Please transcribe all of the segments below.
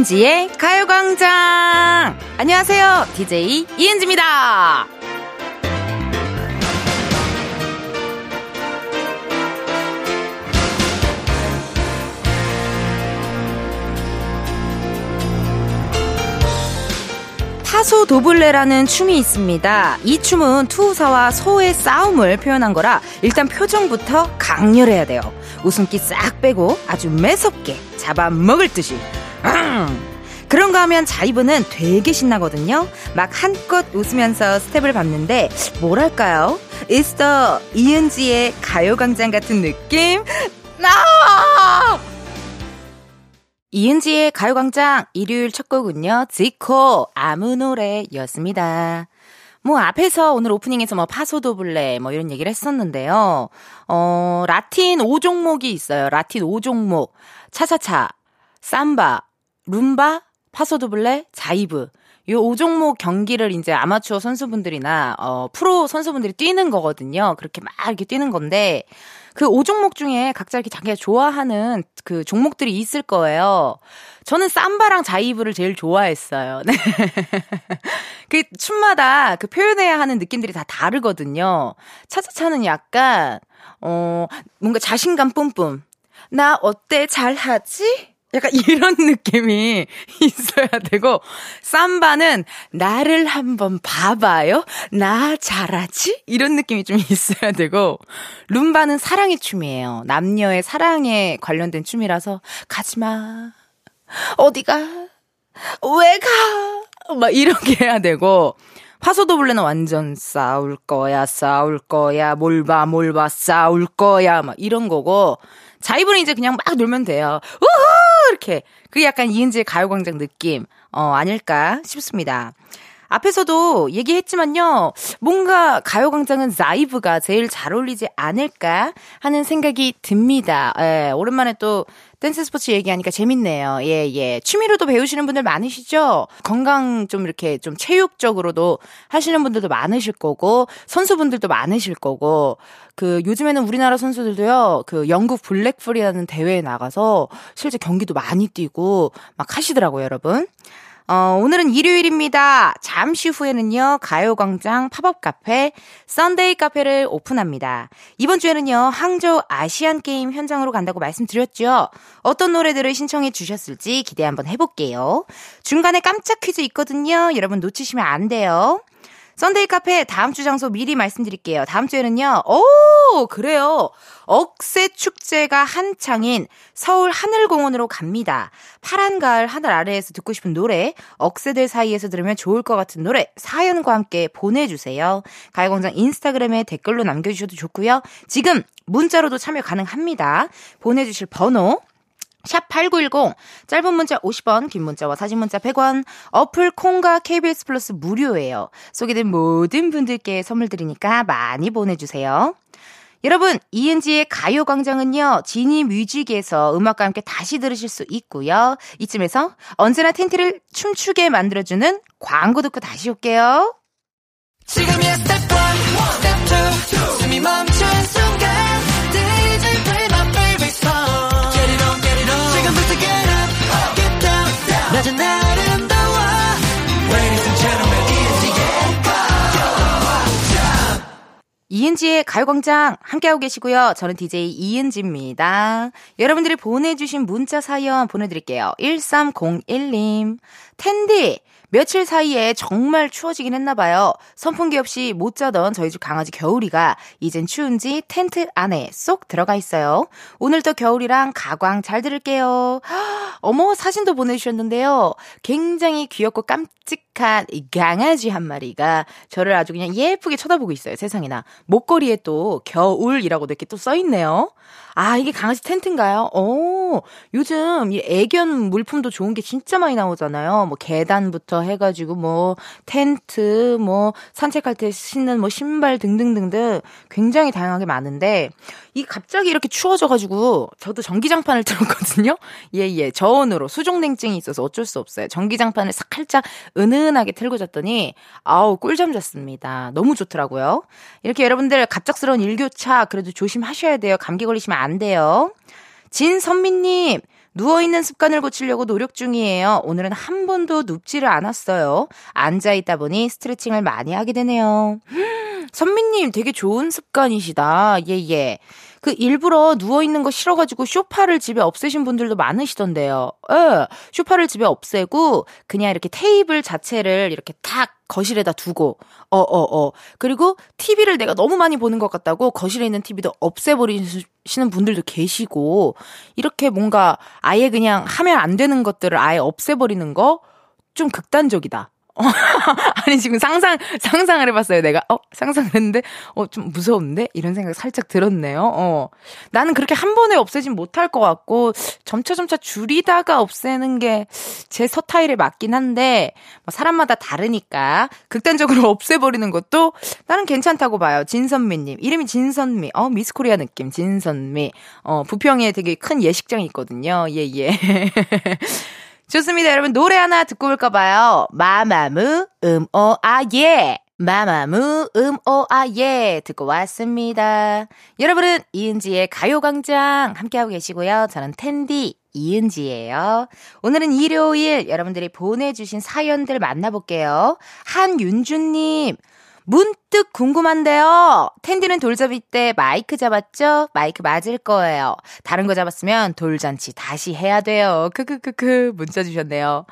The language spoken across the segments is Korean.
이은지의 가요광장! 안녕하세요. DJ 이은지입니다. 파소 도블레라는 춤이 있습니다. 이 춤은 투우사와 소의 싸움을 표현한 거라 일단 표정부터 강렬해야 돼요. 웃음기 싹 빼고 아주 매섭게 잡아먹을 듯이. 음. 그런거 하면 자이브는 되게 신나거든요. 막 한껏 웃으면서 스텝을 밟는데 뭐랄까요? The 이은지의 가요광장 같은 느낌? 나! 이은지의 가요광장 일요일 첫 곡은요. 지코 아무 노래였습니다. 뭐 앞에서 오늘 오프닝에서 뭐 파소도블레 뭐 이런 얘기를 했었는데요. 어, 라틴 5종목이 있어요. 라틴 5종목. 차차차, 삼바, 룸바, 파소도블레, 자이브. 요 5종목 경기를 이제 아마추어 선수분들이나 어 프로 선수분들이 뛰는 거거든요. 그렇게 막 이렇게 뛰는 건데 그 5종목 중에 각자 이렇게 자기가 좋아하는 그 종목들이 있을 거예요. 저는 삼바랑 자이브를 제일 좋아했어요. 네. 그 춤마다 그 표현해야 하는 느낌들이 다 다르거든요. 차차차는 약간 어 뭔가 자신감 뿜뿜. 나 어때 잘하지? 약간 이런 느낌이 있어야 되고, 삼바는 나를 한번 봐봐요? 나 잘하지? 이런 느낌이 좀 있어야 되고, 룸바는 사랑의 춤이에요. 남녀의 사랑에 관련된 춤이라서, 가지마. 어디가? 왜 가? 막 이렇게 해야 되고, 파소도 블레는 완전 싸울 거야, 싸울 거야, 뭘 봐, 싸울 거야, 막 이런 거고, 자이브는 이제 그냥 막 놀면 돼요. 우후! 이렇게. 그게 약간 이은지의 가요광장 느낌, 어, 아닐까 싶습니다. 앞에서도 얘기했지만요, 뭔가 가요광장은 라이브가 제일 잘 어울리지 않을까 하는 생각이 듭니다. 예, 오랜만에 또 댄스 스포츠 얘기하니까 재밌네요. 예, 예. 취미로도 배우시는 분들 많으시죠? 건강 좀 이렇게 좀 체육적으로도 하시는 분들도 많으실 거고, 선수분들도 많으실 거고, 그 요즘에는 우리나라 선수들도요, 그 영국 블랙풀이라는 대회에 나가서 실제 경기도 많이 뛰고 막 하시더라고요, 여러분. 어, 오늘은 일요일입니다. 잠시 후에는요, 가요광장 팝업 카페, 썬데이 카페를 오픈합니다. 이번 주에는요, 항저우 아시안 게임 현장으로 간다고 말씀드렸죠. 어떤 노래들을 신청해 주셨을지 기대 한번 해볼게요. 중간에 깜짝 퀴즈 있거든요. 여러분 놓치시면 안 돼요. 썬데이 카페 다음 주 장소 미리 말씀드릴게요. 다음 주에는요, 오, 그래요. 억새 축제가 한창인 서울 하늘공원으로 갑니다. 파란 가을 하늘 아래에서 듣고 싶은 노래, 억새들 사이에서 들으면 좋을 것 같은 노래, 사연과 함께 보내주세요. 가요광장 인스타그램에 댓글로 남겨주셔도 좋고요. 지금 문자로도 참여 가능합니다. 보내주실 번호, 샵8910 짧은 문자 50원 긴 문자와 사진 문자 100원 어플 콩과 KBS 플러스 무료예요. 소개된 모든 분들께 선물 드리니까 많이 보내주세요. 여러분, 이은지의 가요광장은요, 지니 뮤직에서 음악과 함께 다시 들으실 수 있고요. 이쯤에서 언제나 텐디를 춤추게 만들어주는 광고 듣고 다시 올게요. 지금이야 스텝 1, 스텝 2, 숨이 멈춘 순간 낮은 아름다워 Ladies and gentlemen 이은지의 가요광장 함께하고 계시고요. 저는 DJ 이은지입니다. 여러분들이 보내주신 문자 사연 보내드릴게요. 1301님. 텐디, 며칠 사이에 정말 추워지긴 했나 봐요. 선풍기 없이 못 자던 저희 집 강아지 겨울이가 이젠 추운지 텐트 안에 쏙 들어가 있어요. 오늘도 겨울이랑 가광 잘 들을게요. 어머, 사진도 보내주셨는데요. 굉장히 귀엽고 깜찍 한 강아지 한 마리가 저를 아주 그냥 예쁘게 쳐다보고 있어요. 세상에나. 목걸이에 또 겨울이라고 이렇게 또 써있네요. 아, 이게 강아지 텐트인가요? 오, 요즘 이 애견 물품도 좋은 게 진짜 많이 나오잖아요. 뭐 계단부터 해가지고 뭐 텐트, 뭐 산책할 때 신는 뭐 신발 등등등등 굉장히 다양하게 많은데 이 갑자기 이렇게 추워져가지고 저도 전기장판을 틀었거든요. 예, 예. 저온으로 수족냉증이 있어서 어쩔 수 없어요. 전기장판을 살짝 은은 하게 틀고 잤더니 아우 꿀잠 잤습니다. 너무 좋더라고요. 이렇게 여러분들 갑작스러운 일교차 그래도 조심하셔야 돼요. 감기 걸리시면 안 돼요. 진선미님, 누워있는 습관을 고치려고 노력 중이에요. 오늘은 한 번도 눕지를 않았어요. 앉아있다 보니 스트레칭을 많이 하게 되네요. 선미님 되게 좋은 습관이시다. 예, 예. 그 일부러 누워있는 거 싫어가지고 쇼파를 집에 없애신 분들도 많으시던데요. 예. 쇼파를 집에 없애고 그냥 이렇게 테이블 자체를 이렇게 탁 거실에다 두고, 어, 어, 어. 그리고 TV를 내가 너무 많이 보는 것 같다고 거실에 있는 TV도 없애버리시는 분들도 계시고, 이렇게 뭔가 아예 그냥 하면 안 되는 것들을 아예 없애버리는 거 좀 극단적이다. 어, 아니, 지금 상상, 상상을 해봤어요, 내가. 어, 상상을 했는데, 어, 좀 무서운데? 이런 생각 살짝 들었네요. 어. 나는 그렇게 한 번에 없애진 못할 것 같고, 점차 점차 줄이다가 없애는 게 제 서타일에 맞긴 한데, 뭐 사람마다 다르니까, 극단적으로 없애버리는 것도 나는 괜찮다고 봐요. 진선미님. 이름이 진선미. 어, 미스 코리아 느낌. 진선미. 어, 부평에 되게 큰 예식장이 있거든요. 예, 예. 좋습니다. 여러분 노래 하나 듣고 올까 봐요. 마마무 음 오 아 예. 마마무 음 오 아 예 듣고 왔습니다. 여러분은 이은지의 가요광장 함께하고 계시고요. 저는 텐디 이은지예요. 오늘은 일요일 여러분들이 보내주신 사연들 만나볼게요. 한윤주님 문득 궁금한데요. 텐디는 돌잡이 때 마이크 잡았죠? 마이크 맞을 거예요. 다른 거 잡았으면 돌잔치 다시 해야 돼요. 크크크크 문자 주셨네요.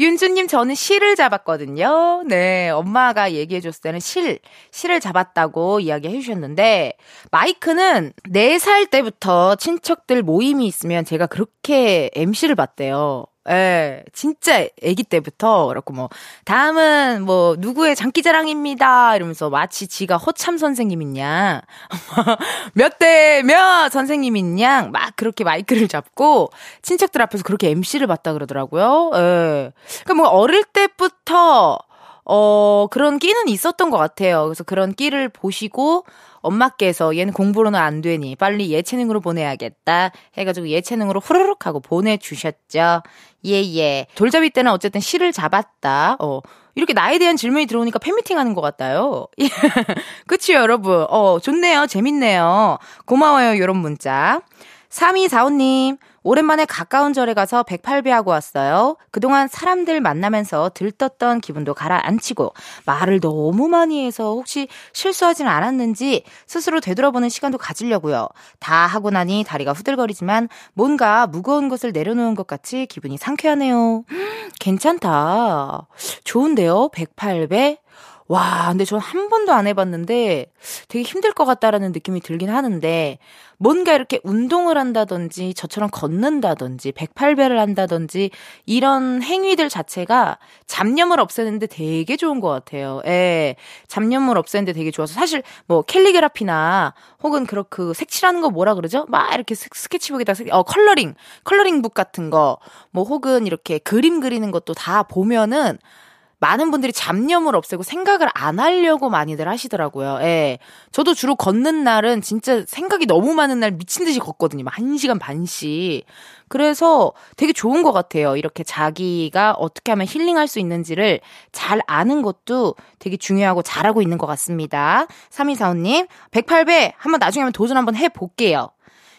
윤주님, 저는 실을 잡았거든요. 네, 엄마가 얘기해 줬을 때는 실, 실을 잡았다고 이야기 해 주셨는데, 마이크는 4살 때부터 친척들 모임이 있으면 제가 그렇게 MC를 봤대요. 예, 진짜 아기 때부터 그렇고 뭐 다음은 뭐 누구의 장기자랑입니다 이러면서 마치 지가 허참 선생님이냐 몇 대 몇 선생님이냐 막 그렇게 마이크를 잡고 친척들 앞에서 그렇게 MC를 봤다 그러더라고요. 예. 그러니까 뭐 어릴 때부터 어 그런 끼는 있었던 것 같아요. 그래서 그런 끼를 보시고 엄마께서 얘는 공부로는 안 되니 빨리 예체능으로 보내야겠다 해가지고 예체능으로 후루룩 하고 보내주셨죠. 예예. 예. 돌잡이 때는 어쨌든 실을 잡았다. 어. 이렇게 나에 대한 질문이 들어오니까 팬미팅 하는 것 같아요. 그치요, 여러분? 어, 좋네요. 재밌네요. 고마워요, 요런 문자. 3245님, 오랜만에 가까운 절에 가서 108배 하고 왔어요. 그동안 사람들 만나면서 들떴던 기분도 가라앉히고 말을 너무 많이 해서 혹시 실수하진 않았는지 스스로 되돌아보는 시간도 가지려고요. 다 하고 나니 다리가 후들거리지만 뭔가 무거운 것을 내려놓은 것 같이 기분이 상쾌하네요. 괜찮다. 좋은데요? 108배? 와, 근데 전 한 번도 안 해봤는데 되게 힘들 것 같다라는 느낌이 들긴 하는데 뭔가 이렇게 운동을 한다든지 저처럼 걷는다든지 108배를 한다든지 이런 행위들 자체가 잡념을 없애는데 되게 좋은 것 같아요. 예. 잡념을 없애는데 되게 좋아서 사실 뭐 캘리그라피나 혹은 그렇게 그 색칠하는 거 뭐라 그러죠? 막 이렇게 스케치북에다 어 컬러링, 컬러링북 같은 거 뭐 혹은 이렇게 그림 그리는 것도 다 보면은 많은 분들이 잡념을 없애고 생각을 안 하려고 많이들 하시더라고요. 예. 저도 주로 걷는 날은 진짜 생각이 너무 많은 날 미친 듯이 걷거든요. 한 시간 반씩. 그래서 되게 좋은 것 같아요. 이렇게 자기가 어떻게 하면 힐링할 수 있는지를 잘 아는 것도 되게 중요하고 잘하고 있는 것 같습니다. 3245님, 108배 한번 나중에 한번 도전 한번 해볼게요.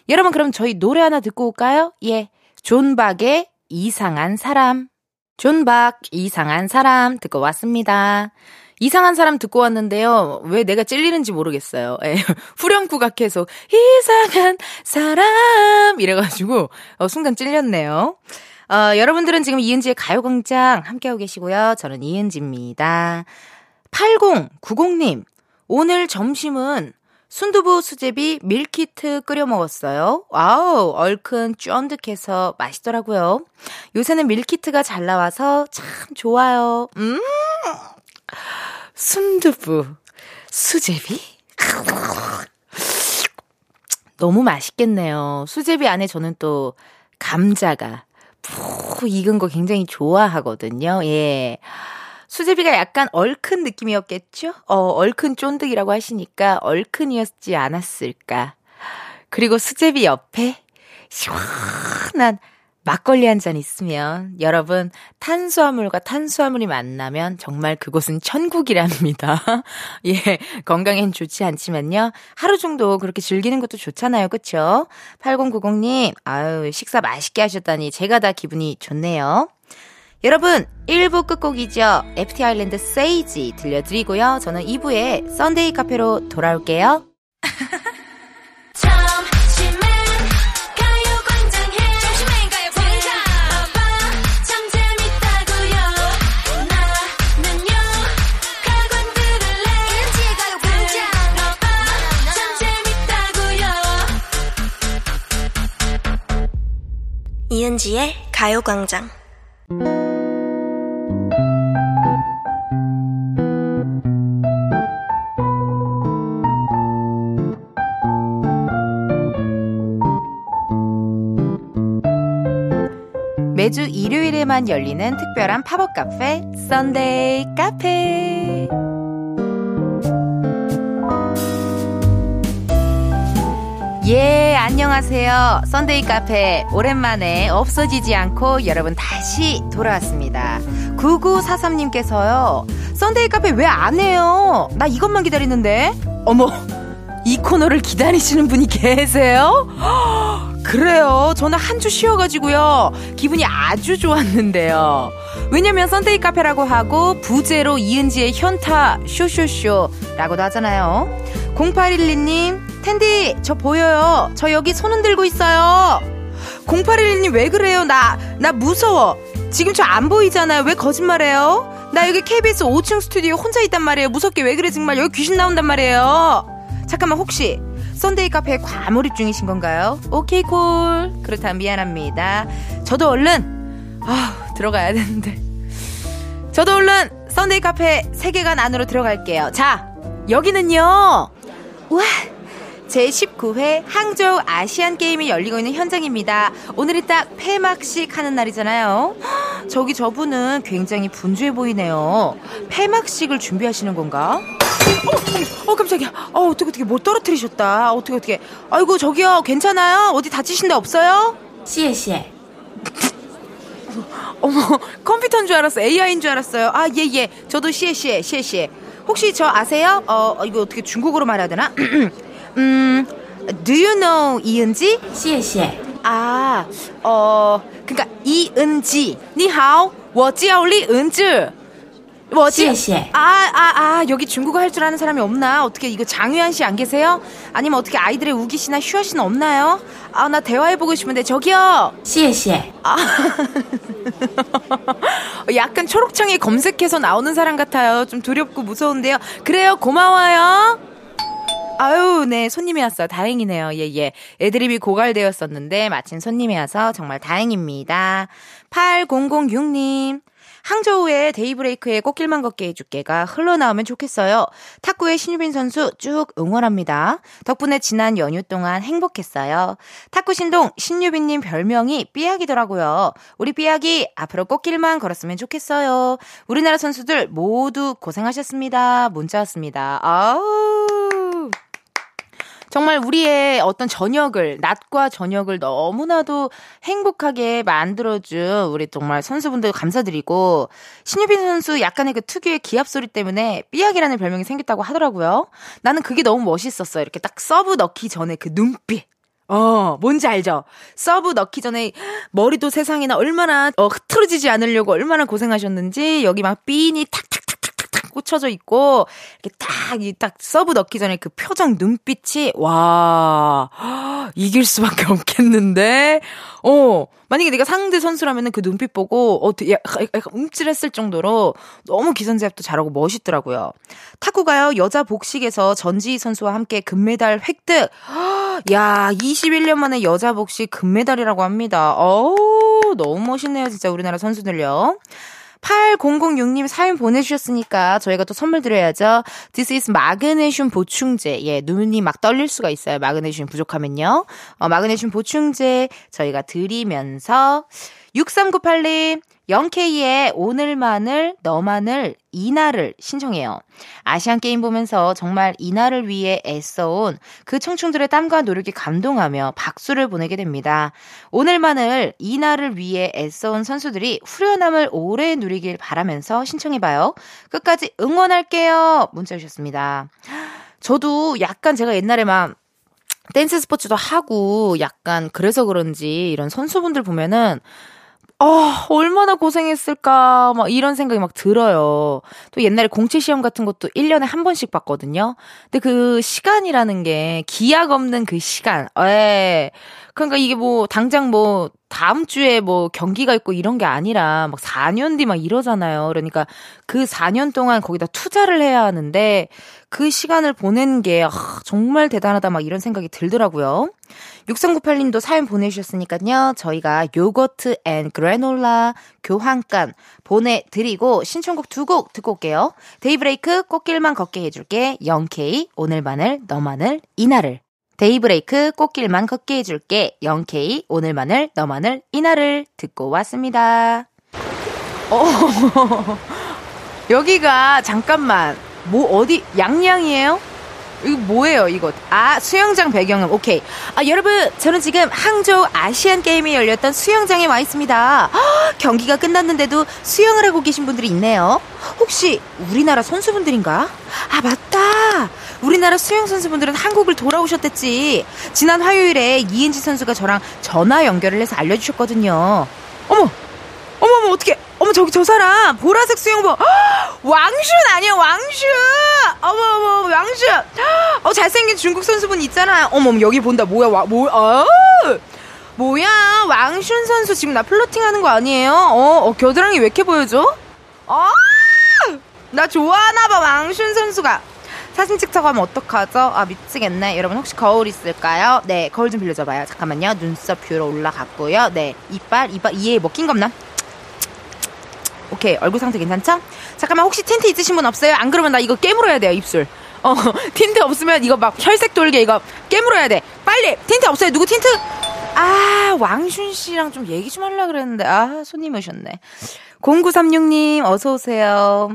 여러분, 그럼 저희 노래 하나 듣고 올까요? 예. 존박의 이상한 사람. 존박 이상한 사람 듣고 왔습니다. 이상한 사람 듣고 왔는데요. 왜 내가 찔리는지 모르겠어요. 예. 후렴구가 계속 이상한 사람 이래가지고 어, 순간 찔렸네요. 어, 여러분들은 지금 이은지의 가요광장 함께하고 계시고요. 저는 이은지입니다. 8090님, 오늘 점심은 순두부 수제비 밀키트 끓여 먹었어요. 와우, 얼큰 쫀득해서 맛있더라고요. 요새는 밀키트가 잘 나와서 참 좋아요. 음, 순두부 수제비? 너무 맛있겠네요. 수제비 안에 저는 또 감자가 푹 익은 거 굉장히 좋아하거든요. 예. 수제비가 약간 얼큰 느낌이었겠죠? 어, 얼큰 쫀득이라고 하시니까 얼큰이었지 않았을까. 그리고 수제비 옆에 시원한 막걸리 한 잔 있으면 여러분 탄수화물과 탄수화물이 만나면 정말 그곳은 천국이랍니다. 예, 건강엔 좋지 않지만요. 하루 정도 그렇게 즐기는 것도 좋잖아요. 그쵸? 8090님, 아유, 식사 맛있게 하셨다니 제가 다 기분이 좋네요. 여러분, 1부 끝곡이죠. FT 아일랜드 Sage 들려드리고요. 저는 2부에 썬데이 카페로 돌아올게요. 이은지의 가요광장 매주 일요일에만 열리는 특별한 팝업 카페, 썬데이 카페. 예, 안녕하세요. 썬데이 카페. 오랜만에 없어지지 않고 여러분 다시 돌아왔습니다. 9943님께서요. 썬데이 카페 왜 안 해요? 나 이것만 기다리는데? 어머, 이 코너를 기다리시는 분이 계세요? 그래요. 저는 한 주 쉬어가지고요. 기분이 아주 좋았는데요. 왜냐면 썬데이 카페라고 하고 부제로 이은지의 현타 쇼쇼쇼라고도 하잖아요. 0812님, 텐디, 저 보여요. 저 여기 손 흔들고 있어요. 0812님, 왜 그래요? 나, 나 무서워. 지금 저 안 보이잖아요. 왜 거짓말해요? 나 여기 KBS 5층 스튜디오 혼자 있단 말이에요. 무섭게 왜 그래, 정말. 여기 귀신 나온단 말이에요. 잠깐만, 혹시, 썬데이 카페에 과몰입 중이신 건가요? 오케이, 콜. 그렇다면 미안합니다. 저도 얼른, 아 들어가야 되는데. 저도 얼른 썬데이 카페 세계관 안으로 들어갈게요. 자, 여기는요. 와! 제19회 항저우 아시안 게임이 열리고 있는 현장입니다. 오늘이 딱 폐막식 하는 날이잖아요. 저기 저분은 굉장히 분주해 보이네요. 폐막식을 준비하시는 건가? 어, 어 깜짝이야. 어, 어떻게 어떻게 못 떨어뜨리셨다. 어떻게 어떻게. 아이고 저기요 괜찮아요? 어디 다치신 데 없어요? 시에 시에. 어머 컴퓨터인 줄 알았어. AI인 줄 알았어요. 아예 예. 저도 시에 시에 시에 시에. 혹시 저 아세요? 어 이거 어떻게 중국어로 말해야 되나? 음, do you know 이은지? 谢谢. 아, 어, 그니까 이은지. 니하오, 我叫李은지. 我谢谢. 아, 아, 아, 여기 중국어 할 줄 아는 사람이 없나? 어떻게 이거 장유한 씨 안 계세요? 아니면 어떻게 아이들의 우기 씨나 슈아 씨는 없나요? 아, 나 대화해보고 싶은데 저기요. 谢谢. 아. 약간 초록창에 검색해서 나오는 사람 같아요. 좀 두렵고 무서운데요. 그래요, 고마워요. 아유, 네, 손님이 왔어. 다행이네요. 예, 예. 애드립이 고갈되었었는데, 마침 손님이 와서 정말 다행입니다. 8006님. 항저우의 데이브레이크의 꽃길만 걷게 해줄게가 흘러나오면 좋겠어요. 탁구의 신유빈 선수 쭉 응원합니다. 덕분에 지난 연휴 동안 행복했어요. 탁구 신동 신유빈님 별명이 삐약이더라고요. 우리 삐약이 앞으로 꽃길만 걸었으면 좋겠어요. 우리나라 선수들 모두 고생하셨습니다. 문자 왔습니다. 아우. 정말 우리의 어떤 저녁을, 낮과 저녁을 너무나도 행복하게 만들어준 우리 정말 선수분들 감사드리고, 신유빈 선수 약간의 그 특유의 기합 소리 때문에 삐약이라는 별명이 생겼다고 하더라고요. 나는 그게 너무 멋있었어요. 이렇게 딱 서브 넣기 전에 그 눈빛. 어, 뭔지 알죠? 서브 넣기 전에 머리도 세상에나 얼마나 어, 흐트러지지 않으려고 얼마나 고생하셨는지 여기 막 삔이 탁탁탁 꽂혀져 있고 이렇게 딱 이 딱 서브 넣기 전에 그 표정 눈빛이 와 이길 수밖에 없겠는데 어 만약에 내가 상대 선수라면은 그 눈빛 보고 어 약간, 약간 움찔했을 정도로 너무 기선제압도 잘하고 멋있더라고요. 탁구가요 여자 복식에서 전지희 선수와 함께 금메달 획득. 야 21년 만에 여자 복식 금메달이라고 합니다. 어우 너무 멋있네요 진짜 우리나라 선수들요. 8006님 사연 보내주셨으니까 저희가 또 선물 드려야죠. This is 마그네슘 보충제. 예, 눈이 막 떨릴 수가 있어요. 마그네슘 부족하면요. 어, 마그네슘 보충제 저희가 드리면서 6398님 영케이의 오늘만을, 너만을, 이날을 신청해요. 아시안 게임 보면서 정말 이날을 위해 애써온 그 청춘들의 땀과 노력에 감동하며 박수를 보내게 됩니다. 오늘만을, 이날을 위해 애써온 선수들이 후련함을 오래 누리길 바라면서 신청해봐요. 끝까지 응원할게요. 문자 주셨습니다. 저도 약간 제가 옛날에 막 댄스 스포츠도 하고 약간 그래서 그런지 이런 선수분들 보면은 아, 얼마나 고생했을까, 막 이런 생각이 막 들어요. 또 옛날에 공채 시험 같은 것도 1년에 한 번씩 봤거든요. 근데 그 시간이라는 게 기약 없는 그 시간, 에 예. 그러니까 이게 뭐 당장 뭐 다음 주에 뭐 경기가 있고 이런 게 아니라 막 4년 뒤 막 이러잖아요. 그러니까 그 4년 동안 거기다 투자를 해야 하는데 그 시간을 보낸 게 아, 정말 대단하다 막 이런 생각이 들더라고요. 6398님도 사연 보내주셨으니까요. 저희가 요거트 and 그래놀라 교환권 보내드리고 신청곡 두 곡 듣고 올게요. 데이브레이크 꽃길만 걷게 해줄게. 영케이 오늘만을 너만을 이날을 데이브레이크 꽃길만 걷게 해줄게. 영케이 오늘만을 너만을 이날을 듣고 왔습니다. 어, 여기가 잠깐만 뭐 어디 양양이에요? 이거 뭐예요, 이거? 아, 수영장 배경음. 오케이. 아, 여러분, 저는 지금 항저우 아시안 게임이 열렸던 수영장에 와 있습니다. 허, 경기가 끝났는데도 수영을 하고 계신 분들이 있네요. 혹시 우리나라 선수분들인가? 아, 맞다. 우리나라 수영 선수분들은 한국을 돌아오셨댔지. 지난 화요일에 이은지 선수가 저랑 전화 연결을 해서 알려주셨거든요. 어머, 어머, 어머, 어떻게? 어머 저기 저 사람. 보라색 수영복. 왕슌 아니야 왕슌 어머 어머 왕슌 어 잘생긴 중국 선수분 있잖아요 어머 여기 본다. 뭐야 와, 뭐, 어? 뭐야 왕슌 선수 지금 나 플로팅하는 거 아니에요? 어, 어 겨드랑이 왜 이렇게 보여줘? 어 나 좋아하나봐 왕슌 선수가. 사진 찍자고 하면 어떡하죠? 아 미치겠네. 여러분 혹시 거울 있을까요? 네 거울 좀 빌려줘봐요. 잠깐만요. 눈썹 뷰로 올라갔고요. 네 이빨 이빨 이에 먹힌 겁나 오케이 얼굴 상태 괜찮죠? 잠깐만 혹시 틴트 있으신 분 없어요? 안 그러면 나 이거 깨물어야 돼요 입술. 어 틴트 없으면 이거 막 혈색 돌게 이거 깨물어야 돼. 빨리! 틴트 없어요? 누구 틴트? 아 왕슌 씨랑 좀 얘기 좀 하려고 그랬는데. 아 손님 오셨네. 0936님 어서 오세요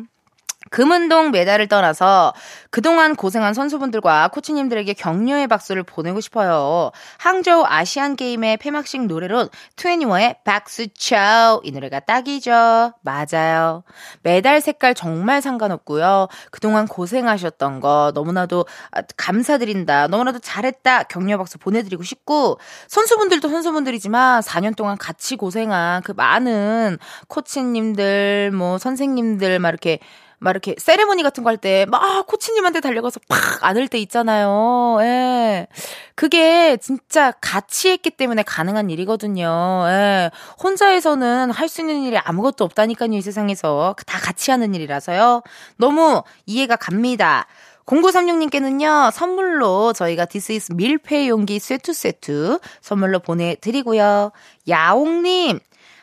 금은동 메달을 떠나서 그동안 고생한 선수분들과 코치님들에게 격려의 박수를 보내고 싶어요. 항저우 아시안 게임의 폐막식 노래로 21의 박수 쳐 이 노래가 딱이죠. 맞아요. 메달 색깔 정말 상관없고요. 그동안 고생하셨던 거 너무나도 감사드린다. 너무나도 잘했다. 격려 박수 보내드리고 싶고 선수분들도 선수분들이지만 4년 동안 같이 고생한 그 많은 코치님들 뭐 선생님들 막 이렇게 막 이렇게 세레모니 같은 거 할 때 막 코치님한테 달려가서 팍 안을 때 있잖아요. 예. 그게 진짜 같이 했기 때문에 가능한 일이거든요. 예. 혼자에서는 할 수 있는 일이 아무것도 없다니까요, 이 세상에서. 다 같이 하는 일이라서요. 너무 이해가 갑니다. 0936님께는요, 선물로 저희가 디스이스 밀폐 용기 세트 세트 선물로 보내드리고요. 야옹님,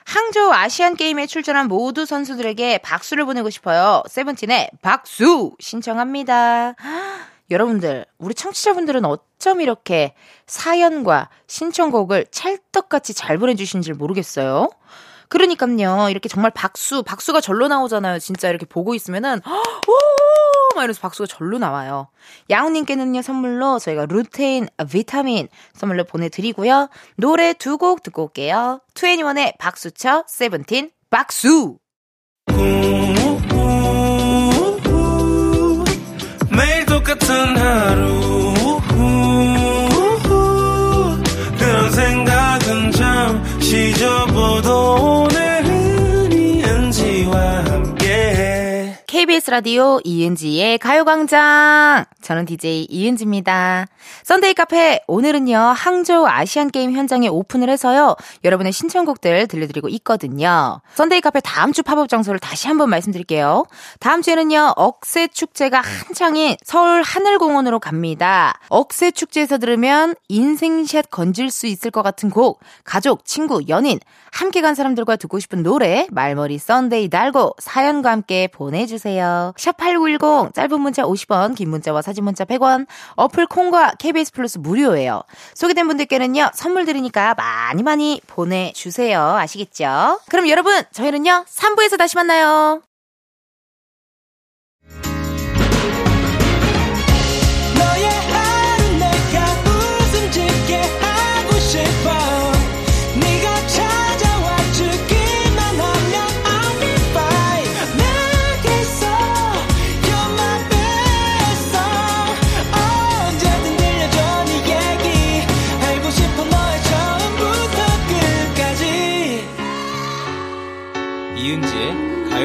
항저우 아시안 게임에 출전한 모두 선수들에게 박수를 보내고 싶어요. 세븐틴의 박수 신청합니다. 여러분들, 우리 청취자분들은 어쩜 이렇게 사연과 신청곡을 찰떡같이 잘 보내주신지 모르겠어요. 그러니까요, 이렇게 정말 박수, 박수가 절로 나오잖아요. 진짜 이렇게 보고 있으면은, 오! 막 이러면서 박수가 절로 나와요. 양우님께는요, 선물로 저희가 루테인, 비타민 선물로 보내드리고요. 노래 두 곡 듣고 올게요. 21의 박수쳐, 세븐틴, 박수! 매일 똑같은 하루 그런 생각은 잠시 접어도 KBS 라디오 이은지의 가요광장. 저는 DJ 이은지입니다. 썬데이 카페, 오늘은요, 항저우 아시안 게임 현장에 오픈을 해서요, 여러분의 신청곡들 들려드리고 있거든요. 썬데이 카페 다음 주 팝업 장소를 다시 한번 말씀드릴게요. 다음 주에는요, 억새 축제가 한창인 서울 하늘공원으로 갑니다. 억새 축제에서 들으면 인생샷 건질 수 있을 것 같은 곡, 가족, 친구, 연인, 함께 간 사람들과 듣고 싶은 노래, 말머리 Sunday 달고 사연과 함께 보내주세요. 보내주세요. 샵8910, 짧은 문자 50원, 긴 문자와 사진 문자 100원, 어플 콩과 KBS 플러스 무료예요. 소개된 분들께는요, 선물 드리니까 많이 많이 보내 주세요. 아시겠죠? 그럼 여러분, 저희는요, 3부에서 다시 만나요.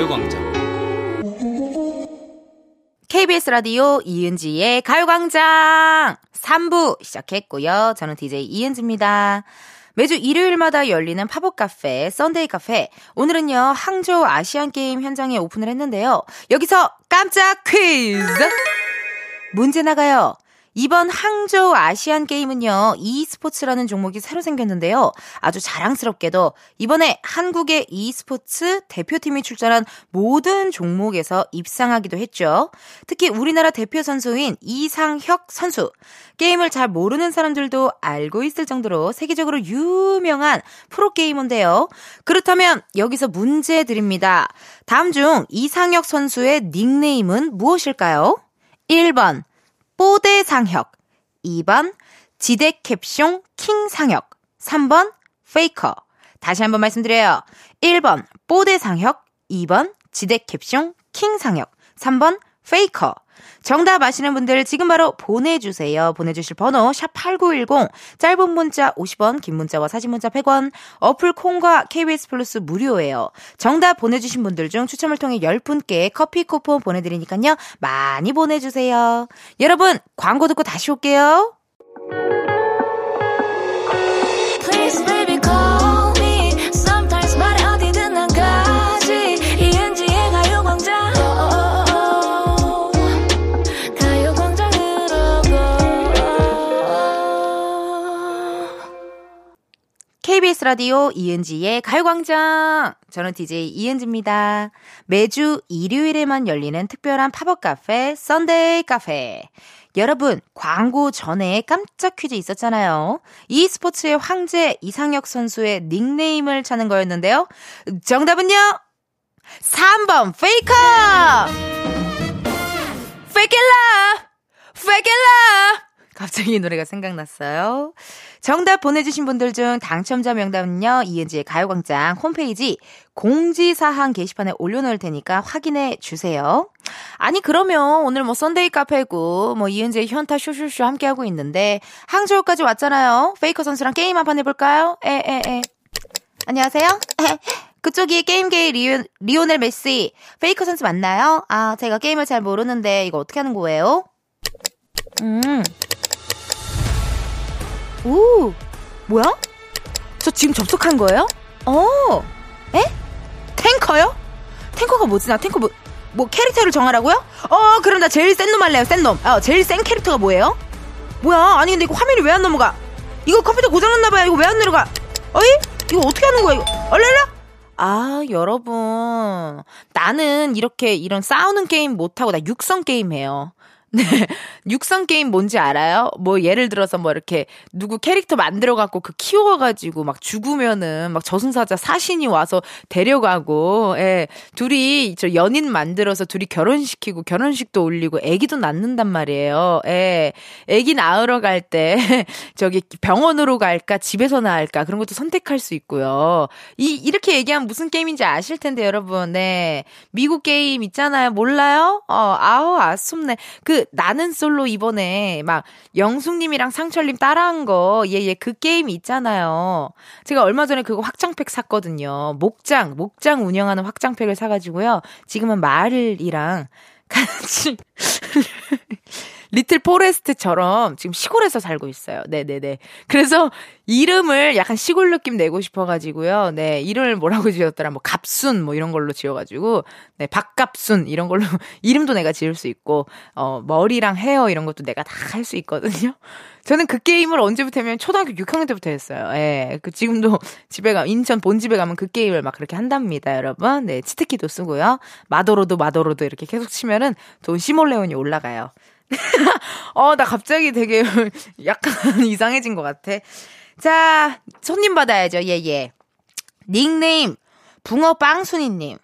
가요광장 KBS 라디오 이은지의 가요광장 3부 시작했고요. 저는 DJ 이은지입니다. 매주 일요일마다 열리는 팝업 카페, Sunday 카페. 오늘은요, 항저우 아시안 게임 현장에 오픈을 했는데요. 여기서 깜짝 퀴즈! 문제 나가요. 이번 항저우 아시안 게임은요, e스포츠라는 종목이 새로 생겼는데요. 아주 자랑스럽게도 이번에 한국의 e스포츠 대표팀이 출전한 모든 종목에서 입상하기도 했죠. 특히 우리나라 대표 선수인 이상혁 선수. 게임을 잘 모르는 사람들도 알고 있을 정도로 세계적으로 유명한 프로게이머인데요. 그렇다면 여기서 문제 드립니다. 다음 중 이상혁 선수의 닉네임은 무엇일까요? 1번, 뽀대 상혁. 2번, 지대 캡숑 킹 상혁. 3번, 페이커. 다시 한번 말씀드려요. 1번, 뽀대 상혁. 2번, 지대 캡숑 킹 상혁. 3번, 페이커. 정답 아시는 분들 지금 바로 보내주세요. 보내주실 번호 샵8910 짧은 문자 50원 긴 문자와 사진 문자 100원 어플 콩과 KBS 플러스 무료예요. 정답 보내주신 분들 중 추첨을 통해 10분께 커피 쿠폰 보내드리니까요. 많이 보내주세요. 여러분 광고 듣고 다시 올게요. KBS 라디오 이은지의 가요광장. 저는 DJ 이은지입니다. 매주 일요일에만 열리는 특별한 팝업 카페, Sunday 카페. 여러분, 광고 전에 깜짝 퀴즈 있었잖아요. e스포츠의 황제 이상혁 선수의 닉네임을 찾는 거였는데요. 정답은요? 3번, 페이커! 페이킬라! 페이킬라! 갑자기 이 노래가 생각났어요. 정답 보내주신 분들 중 당첨자 명단은요, 이은지의 가요광장 홈페이지 공지사항 게시판에 올려놓을 테니까 확인해 주세요. 아니, 그러면 오늘 뭐 Sunday 카페고, 뭐 이은지의 현타 쇼쇼쇼 함께하고 있는데, 항저우까지 왔잖아요. 페이커 선수랑 게임 한 판 해볼까요? 에, 에, 에. 안녕하세요? 그쪽이 게임계의 리오, 리오넬 메시. 페이커 선수 맞나요? 아, 제가 게임을 잘 모르는데, 이거 어떻게 하는 거예요? 음. 오, 뭐야? 저 지금 접속한 거예요? 어, 에? 탱커요? 탱커가 뭐지? 나 탱커 뭐, 뭐 캐릭터를 정하라고요? 어, 그럼 나 제일 센 놈 할래요, 센 놈. 어, 제일 센 캐릭터가 뭐예요? 뭐야? 아니, 근데 이거 화면이 왜 안 넘어가? 이거 컴퓨터 고장났나봐요. 이거 왜 안 내려가? 어이? 이거 어떻게 하는 거야, 이거? 얼랄라? 아, 여러분. 나는 이렇게 이런 싸우는 게임 못하고 나 육성 게임 해요. 네. 육성 게임 뭔지 알아요? 뭐 예를 들어서 뭐 이렇게 누구 캐릭터 만들어 갖고 그 키워 가지고 막 죽으면은 막 저승사자 사신이 와서 데려가고 예. 둘이 저 연인 만들어서 둘이 결혼시키고 결혼식도 올리고 아기도 낳는단 말이에요. 예. 아기 낳으러 갈 때 저기 병원으로 갈까 집에서 낳을까 그런 것도 선택할 수 있고요. 이 이렇게 얘기하면 무슨 게임인지 아실 텐데 여러분. 네. 미국 게임 있잖아요. 몰라요? 어, 아우 아쉽네. 그 나는 솔로 이번에 막 영숙님이랑 상철님 따라한 거, 예, 예, 그 게임 있잖아요. 제가 얼마 전에 그거 확장팩 샀거든요. 목장, 목장 운영하는 확장팩을 사가지고요. 지금은 말이랑 같이 Little Forest처럼 지금 시골에서 살고 있어요. 네네네. 그래서 이름을 약간 시골 느낌 내고 싶어가지고요. 네, 이름을 뭐라고 지었더라? 뭐, 갑순, 뭐 이런 걸로 지어가지고, 네, 박갑순, 이런 걸로, 이름도 내가 지을 수 있고, 어, 머리랑 헤어 이런 것도 내가 다 할 수 있거든요. 저는 그 게임을 언제부터 하면 초등학교 6학년 때부터 했어요. 예. 그 지금도 집에 가 인천 본집에 가면 그 게임을 막 그렇게 한답니다, 여러분. 네, 치트키도 쓰고요. 마도로도 마도로도 이렇게 계속 치면은 돈 시몰레온이 올라가요. 어, 나 갑자기 되게 약간 이상해진 것 같아. 자, 손님 받아야죠. 예, 예. 닉네임 붕어 빵순이님.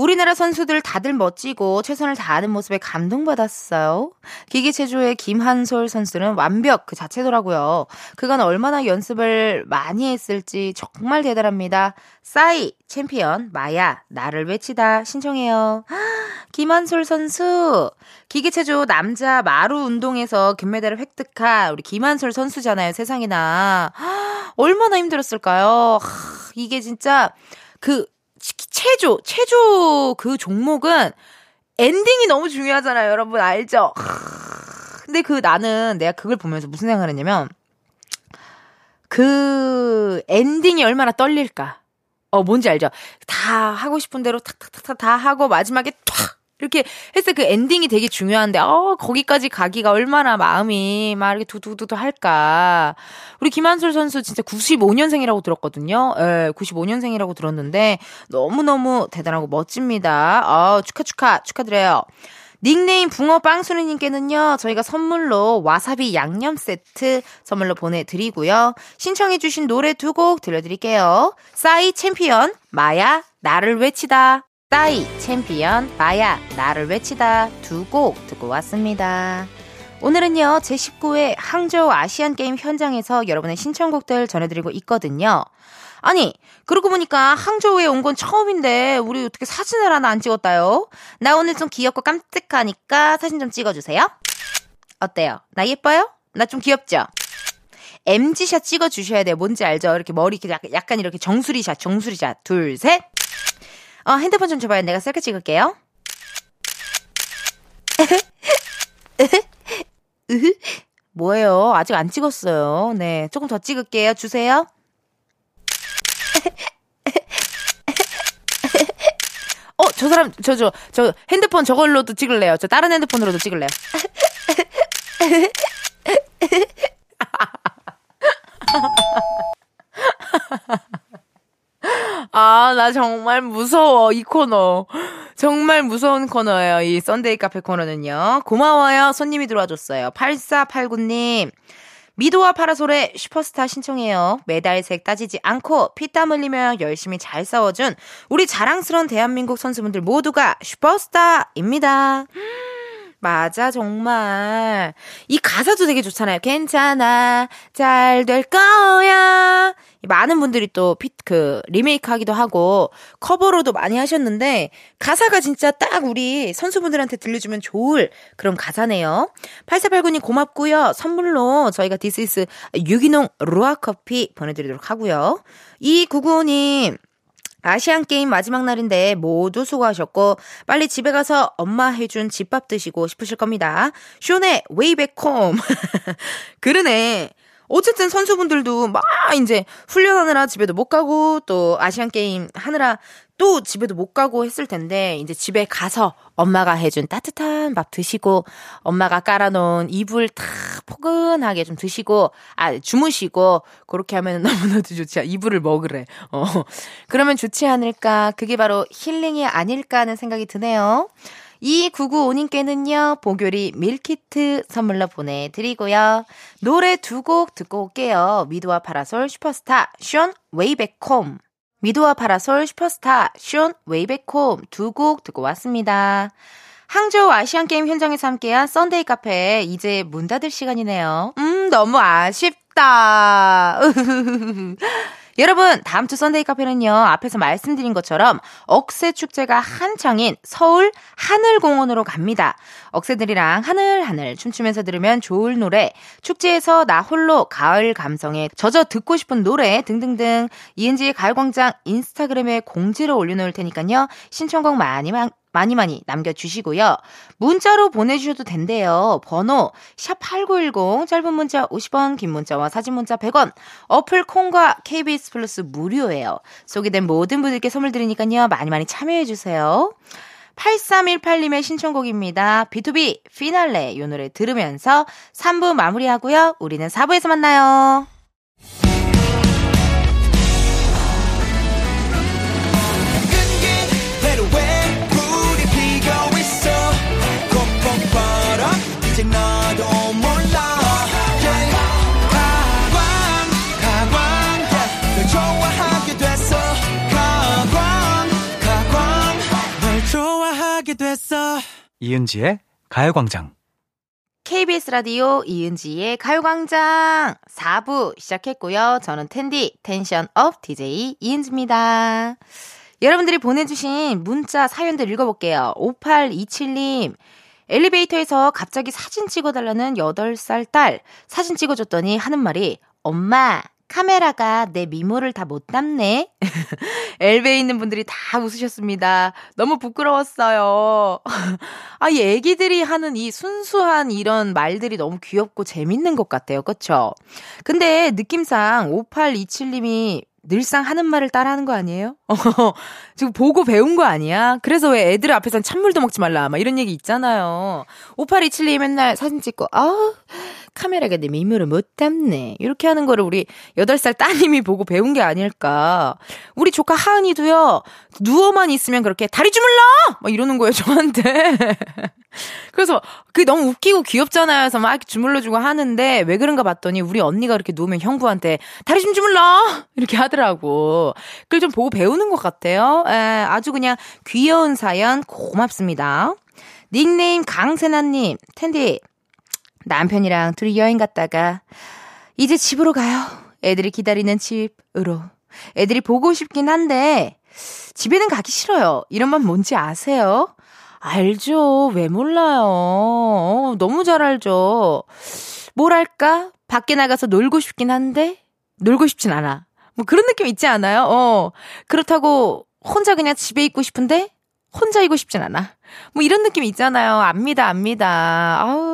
우리나라 선수들 다들 멋지고 최선을 다하는 모습에 감동받았어요. 기계체조의 김한솔 선수는 완벽 그 자체더라고요. 그간 얼마나 연습을 많이 했을지 정말 대단합니다. 싸이, 챔피언, 마야, 나를 외치다 신청해요. 김한솔 선수, 기계체조 남자 마루 운동에서 금메달을 획득한 우리 김한솔 선수잖아요, 세상에나. 얼마나 힘들었을까요? 하, 이게 진짜 그 체조, 체조 그 종목은 엔딩이 너무 중요하잖아요. 여러분 알죠? 하, 근데 그 나는 내가 그걸 보면서 무슨 생각을 했냐면 그 엔딩이 얼마나 떨릴까. 어, 뭔지 알죠? 다 하고 싶은 대로 탁탁탁탁 다 하고 마지막에 탁 이렇게 했을 그 엔딩이 되게 중요한데, 어, 거기까지 가기가 얼마나 마음이 막 이렇게 두두두두 할까. 우리 김한솔 선수 진짜 95년생이라고 들었거든요. 예, 95년생이라고 들었는데, 너무너무 대단하고 멋집니다. 어, 축하, 축하, 축하드려요. 닉네임 붕어빵수리님께는요, 저희가 선물로 와사비 양념 세트 선물로 보내드리고요. 신청해주신 노래 두 곡 들려드릴게요. 싸이 챔피언, 마야, 나를 외치다. 싸이 챔피언, 마야, 나를 외치다 두 곡 듣고 왔습니다. 오늘은요, 제19회 항저우 아시안 게임 현장에서 여러분의 신청곡들 전해드리고 있거든요. 아니, 그러고 보니까 항저우에 온 건 처음인데, 우리 어떻게 사진을 하나 안 찍었다요? 나 오늘 좀 귀엽고 깜찍하니까 사진 좀 찍어주세요. 어때요? 나 예뻐요? 나 좀 귀엽죠? MG샷 찍어주셔야 돼요. 뭔지 알죠? 이렇게 머리 이렇게 약간 이렇게 정수리샷, 정수리샷. 둘, 셋. 어, 핸드폰 좀 줘봐요. 내가 셀카 찍을게요. 뭐예요? 아직 안 찍었어요. 네, 조금 더 찍을게요. 주세요. 어, 저 사람, 저, 저, 저 핸드폰 저걸로도 찍을래요. 저 다른 핸드폰으로도 찍을래요. 아, 나 정말 무서워, 이 코너. 정말 무서운 코너예요, 이 Sunday 카페 코너는요. 고마워요, 손님이 들어와줬어요. 8489님. 미도와 파라솔의 슈퍼스타 신청해요. 메달색 따지지 않고 피땀 흘리며 열심히 잘 싸워준 우리 자랑스러운 대한민국 선수분들 모두가 슈퍼스타입니다. 맞아, 정말. 이 가사도 되게 좋잖아요. 괜찮아, 잘 될 거야. 많은 분들이 또 피, 그, 리메이크 하기도 하고, 커버로도 많이 하셨는데, 가사가 진짜 딱 우리 선수분들한테 들려주면 좋을 그런 가사네요. 8489님 고맙고요. 선물로 저희가 디스이스 유기농 루아커피 보내드리도록 하고요. 2995님, 아시안 게임 마지막 날인데 모두 수고하셨고 빨리 집에 가서 엄마 해준 집밥 드시고 싶으실 겁니다. 숀의 Way Back Home. 그러네. 어쨌든 선수분들도 막 이제 훈련하느라 집에도 못 가고 또 아시안 게임 하느라 또 집에도 못 가고 했을 텐데 이제 집에 가서 엄마가 해준 따뜻한 밥 드시고 엄마가 깔아놓은 이불 탁 포근하게 좀 드시고 아 주무시고 그렇게 하면 너무나도 좋지. 이불을 먹으래. 어. 그러면 좋지 않을까? 그게 바로 힐링이 아닐까 하는 생각이 드네요. 2995님께는요, 보교리 밀키트 선물로 보내드리고요. 노래 두 곡 듣고 올게요. 미도와 파라솔 슈퍼스타, 숀 Way Back Home. 미도와 파라솔 슈퍼스타, 숀 Way Back Home 두 곡 듣고 왔습니다. 항저우 아시안게임 현장에서 함께한 썬데이 카페 이제 문 닫을 시간이네요. 음, 너무 아쉽다. 여러분, 다음 주 썬데이 카페는요, 앞에서 말씀드린 것처럼 억새 축제가 한창인 서울 하늘공원으로 갑니다. 억새들이랑 하늘하늘 춤추면서 들으면 좋을 노래, 축제에서 나 홀로 가을 감성에 젖어 듣고 싶은 노래 등등등 이은지의 가을광장 인스타그램에 공지를 올려놓을 테니까요, 신청곡 많이 많이 많이 남겨주시고요. 문자로 보내주셔도 된대요. 번호 샵8910 짧은 문자 50원 긴 문자와 사진 문자 100원 어플 콩과 KBS 플러스 무료예요. 소개된 모든 분들께 선물 드리니까요. 많이 많이 참여해주세요. 8318님의 신청곡입니다. B2B 피날레 이 노래 들으면서 3부 마무리하고요. 우리는 4부에서 만나요. 이은지의 가요광장. KBS 라디오 이은지의 가요광장 4부 시작했고요. 저는 텐디 tension up DJ 이은지입니다. 여러분들이 보내주신 문자 사연들 읽어볼게요. 5827님. 엘리베이터에서 갑자기 사진 찍어달라는 8살 딸 사진 찍어줬더니 하는 말이 엄마 카메라가 내 미모를 다 못 담네. 엘베에 있는 분들이 다 웃으셨습니다. 너무 부끄러웠어요. 아, 이 애기들이 하는 이 순수한 이런 말들이 너무 귀엽고 재밌는 것 같아요. 그쵸? 근데 느낌상 5827님이 늘상 하는 말을 따라하는 거 아니에요? 지금 보고 배운 거 아니야? 그래서 왜 애들 앞에선 찬물도 먹지 말라. 막 이런 얘기 있잖아요. 5827님 맨날 사진 찍고, 아 카메라가 내 미모를 못 담네. 이렇게 하는 거를 우리 8살 따님이 보고 배운 게 아닐까. 우리 조카 하은이도요, 누워만 있으면 그렇게 다리 주물러! 막 이러는 거예요, 저한테. 그래서 그게 너무 웃기고 귀엽잖아요. 그래서 막 주물러주고 하는데 왜 그런가 봤더니 우리 언니가 이렇게 누우면 형부한테 다리 좀 주물러! 이렇게 하더라고. 그걸 좀 보고 배우는 것 같아요. 에, 아주 그냥 귀여운 사연 고맙습니다. 닉네임 강세나님, 텐디, 남편이랑 둘이 여행 갔다가 이제 집으로 가요. 애들이 기다리는 집으로. 애들이 보고 싶긴 한데 집에는 가기 싫어요. 이런 말 뭔지 아세요? 알죠. 왜 몰라요. 어, 너무 잘 알죠. 뭐랄까? 밖에 나가서 놀고 싶긴 한데 놀고 싶진 않아. 뭐 그런 느낌 있지 않아요? 어. 그렇다고 혼자 그냥 집에 있고 싶은데 혼자 있고 싶진 않아. 뭐 이런 느낌 있잖아요. 압니다, 압니다. 아우.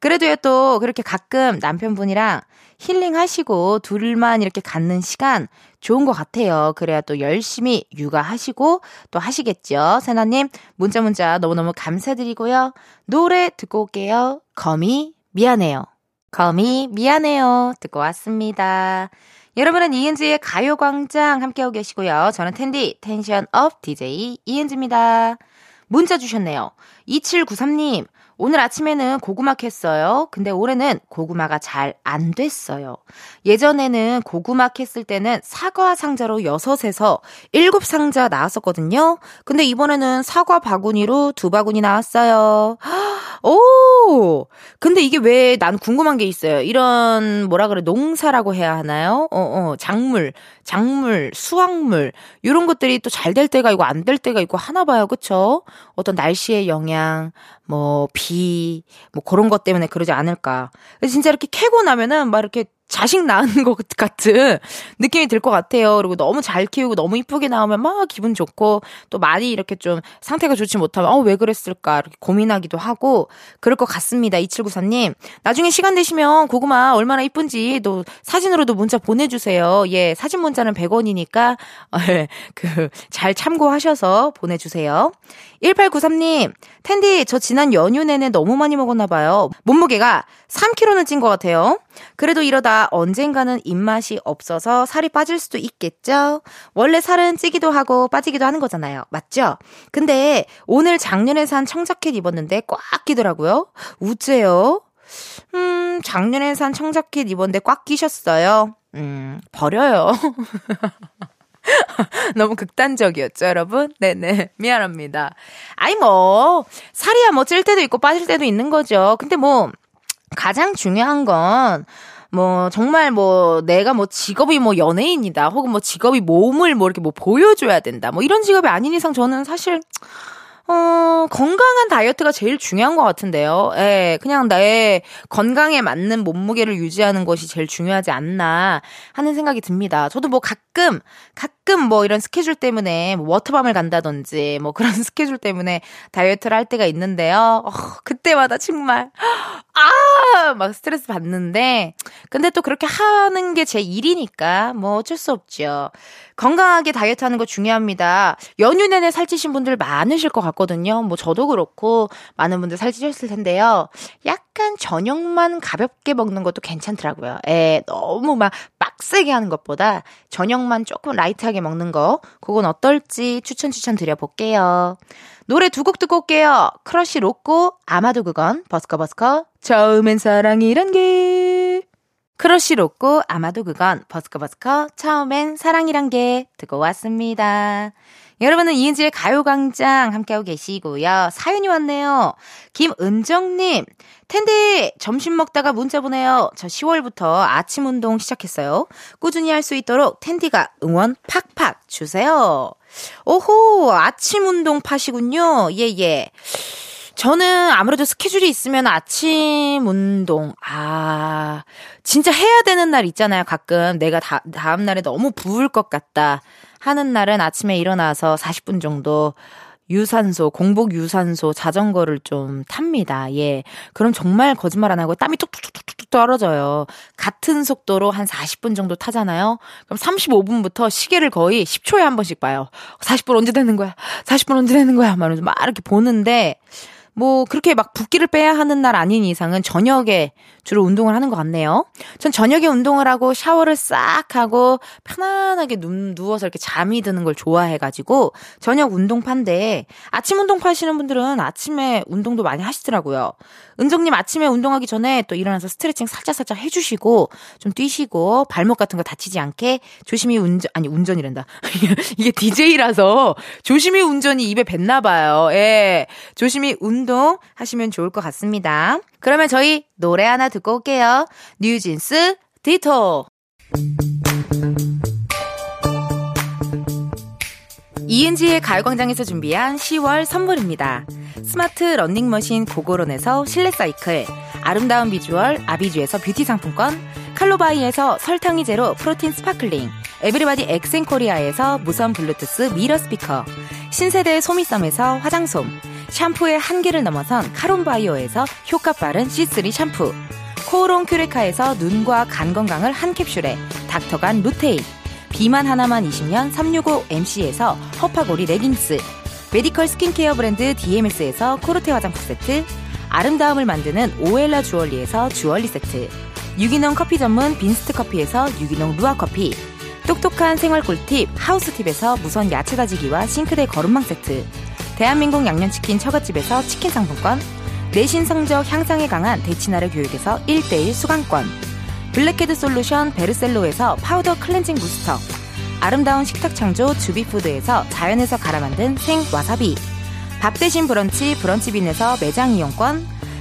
그래도요, 또 그렇게 가끔 남편분이랑 힐링하시고 둘만 이렇게 갖는 시간 좋은 것 같아요. 그래야 또 열심히 육아하시고 또 하시겠죠. 세나님, 문자 문자 너무너무 감사드리고요. 노래 듣고 올게요. 거미, 미안해요. 거미, 미안해요. 듣고 왔습니다. 여러분은 이은지의 가요광장 함께하고 계시고요. 저는 텐디, tension up DJ 이은지입니다. 문자 주셨네요. 2793님, 오늘 아침에는 고구마 캤어요. 근데 올해는 고구마가 잘 안 됐어요. 예전에는 고구마 캤을 때는 사과 상자로 6에서 7상자 나왔었거든요. 근데 이번에는 사과 바구니로 두 바구니 나왔어요. 오! 근데 이게 왜 난 궁금한 게 있어요. 이런 뭐라 그래 농사라고 해야 하나요? 어, 어, 작물, 작물, 수확물 이런 것들이 또 잘 될 때가 있고 안 될 때가 있고 하나 봐요. 그쵸? 어떤 날씨의 영향, 뭐 비, 뭐 그런 것 때문에 그러지 않을까. 진짜 이렇게 캐고 나면은 막 이렇게 자식 낳은 것 같은 느낌이 들 것 같아요. 그리고 너무 잘 키우고 너무 이쁘게 나오면 막 기분 좋고 또 많이 이렇게 좀 상태가 좋지 못하면 어, 왜 그랬을까 이렇게 고민하기도 하고 그럴 것 같습니다. 2794님. 나중에 시간 되시면 고구마 얼마나 이쁜지 또 사진으로도 문자 보내주세요. 예, 사진 문자는 100원이니까 그 잘 참고하셔서 보내주세요. 1893님, 텐디, 저 지난 연휴 내내 너무 많이 먹었나 봐요. 몸무게가 3kg는 찐 것 같아요. 그래도 이러다 언젠가는 입맛이 없어서 살이 빠질 수도 있겠죠? 원래 살은 찌기도 하고 빠지기도 하는 거잖아요. 맞죠? 근데 오늘 작년에 산 청자켓 입었는데 꽉 끼더라고요. 우째요? 음, 작년에 산 청자켓 입었는데 꽉 끼셨어요. 음, 버려요. 너무 극단적이었죠, 여러분? 네네. 미안합니다. 아니, 뭐, 살이야 뭐 찔 때도 있고 빠질 때도 있는 거죠. 근데 뭐, 가장 중요한 건, 뭐, 정말 뭐, 내가 뭐 직업이 뭐 연예인이다. 혹은 뭐 직업이 몸을 뭐 이렇게 뭐 보여줘야 된다. 뭐 이런 직업이 아닌 이상 저는 사실, 어, 건강한 다이어트가 제일 중요한 것 같은데요. 예, 그냥 나의 건강에 맞는 몸무게를 유지하는 것이 제일 중요하지 않나 하는 생각이 듭니다. 저도 뭐 가끔, 가끔 가끔 뭐 이런 스케줄 때문에 뭐 워터밤을 간다든지 뭐 그런 스케줄 때문에 다이어트를 할 때가 있는데요. 어, 그때마다 정말 아! 막 스트레스 받는데 근데 또 그렇게 하는 게 제 일이니까 뭐 어쩔 수 없죠. 건강하게 다이어트 하는 거 중요합니다. 연휴 내내 살찌신 분들 많으실 것 같거든요. 뭐 저도 그렇고 많은 분들 살찌셨을 텐데요. 약간 저녁만 가볍게 먹는 것도 괜찮더라고요. 예, 너무 막 빡세게 하는 것보다 저녁만 조금 라이트하게 먹는 거. 그건 어떨지 추천 추천 드려볼게요. 노래 두 곡 듣고 올게요. 크러쉬 로꼬 아마도 그건. 버스커 버스커. 처음엔 사랑이란 게. 크러쉬 로꼬 아마도 그건. 버스커 버스커. 처음엔 사랑이란 게. 듣고 왔습니다. 여러분은 이은지의 가요광장 함께하고 계시고요. 사연이 왔네요. 김은정님, 텐디 점심 먹다가 문자 보내요. 저 10월부터 아침 운동 시작했어요. 꾸준히 할 수 있도록 텐디가 응원 팍팍 주세요. 오호, 아침 운동 파시군요. 예, 예. 저는 아무래도 스케줄이 있으면 아침 운동, 아, 진짜 해야 되는 날 있잖아요. 가끔 내가 다, 다음 날에 너무 부을 것 같다 하는 날은 아침에 일어나서 40분 정도 유산소, 공복 유산소 자전거를 좀 탑니다. 예. 그럼 정말 거짓말 안 하고 땀이 뚝뚝뚝뚝 떨어져요. 같은 속도로 한 40분 정도 타잖아요. 그럼 35분부터 시계를 거의 10초에 한 번씩 봐요. 40분 언제 되는 거야? 40분 언제 되는 거야? 막 이렇게 보는데 뭐 그렇게 막 붓기를 빼야 하는 날 아닌 이상은 저녁에 주로 운동을 하는 것 같네요. 전 저녁에 운동을 하고 샤워를 싹 하고 편안하게 눈, 누워서 이렇게 잠이 드는 걸 좋아해가지고 저녁 운동파인데 아침 운동파 하시는 분들은 아침에 운동도 많이 하시더라고요. 은정님 아침에 운동하기 전에 또 일어나서 스트레칭 살짝살짝 해주시고 좀 뛰시고 발목 같은 거 다치지 않게 조심히 운전, 아니 운전이란다. 이게 DJ라서 조심히 운전이 입에 뱉나 봐요. 예. 조심히 운동 하시면 좋을 것 같습니다. 그러면 저희 노래 하나 듣고 올게요. 뉴진스 디토. 이은지의 가요광장에서 준비한 10월 선물입니다. 스마트 러닝머신 고고론에서 실내 사이클, 아름다운 비주얼 아비주에서 뷰티 상품권, 칼로바이에서 설탕이 제로 프로틴 sparkling, 에브리바디 엑센코리아에서 무선 블루투스 mirror 스피커, 신세대 소미썸에서 화장솜, 샴푸의 한계를 넘어선 카론바이오에서 효과 빠른 C3 샴푸, 코오롱 큐레카에서 눈과 간 건강을 한 캡슐에 닥터간 루테인, 비만 하나만 20년 365MC에서 허파고리 레깅스, 메디컬 스킨케어 브랜드 DMS에서 코르테 화장품 세트, 아름다움을 만드는 오엘라 주얼리에서 주얼리 세트, 유기농 커피 전문 빈스트 커피에서 유기농 루아 커피, 똑똑한 생활 꿀팁 하우스팁에서 무선 야채 다지기와 싱크대 거름망 세트, 대한민국 양념치킨 처갓집에서 치킨 상품권, 내신 성적 향상에 강한 대치나래 교육에서 1대1 수강권, 블랙헤드 솔루션 베르셀로에서 파우더 클렌징 부스터, 아름다운 식탁 창조 주비푸드에서 자연에서 갈아 만든 생 와사비, 밥 대신 브런치 브런치빈에서 매장 이용권,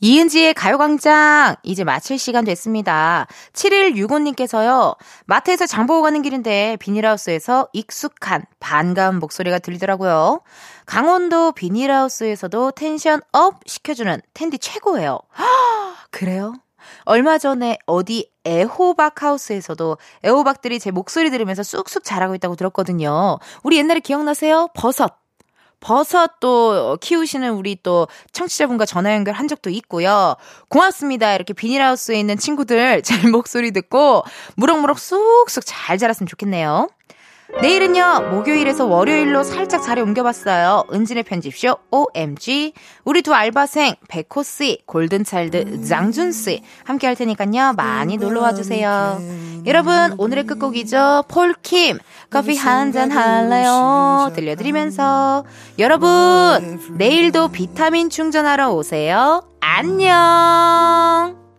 이은지의 가요광장 이제 마칠 시간 됐습니다. 7165님께서요. 마트에서 장 보고 가는 길인데 비닐하우스에서 익숙한 반가운 목소리가 들리더라고요. 강원도 비닐하우스에서도 tension up 시켜주는 텐디 최고예요. 그래요? 얼마 전에 어디 애호박 하우스에서도 애호박들이 제 목소리 들으면서 쑥쑥 자라고 있다고 들었거든요. 우리 옛날에 기억나세요? 버섯. 버섯 또 키우시는 우리 또 청취자분과 전화 연결한 적도 있고요. 고맙습니다. 이렇게 비닐하우스에 있는 친구들 제 목소리 듣고 무럭무럭 쑥쑥 잘 자랐으면 좋겠네요. 내일은요, 목요일에서 월요일로 살짝 자리 옮겨봤어요. 은진의 편집쇼, OMG. 우리 두 알바생, 백호씨, 골든차일드, 장준씨. 함께 할 테니까요, 많이 놀러 와 주세요. 여러분, 오늘의 끝곡이죠. 폴킴, 커피 한 잔 할래요? 들려드리면서. 여러분, 내일도 비타민 충전하러 오세요. 안녕!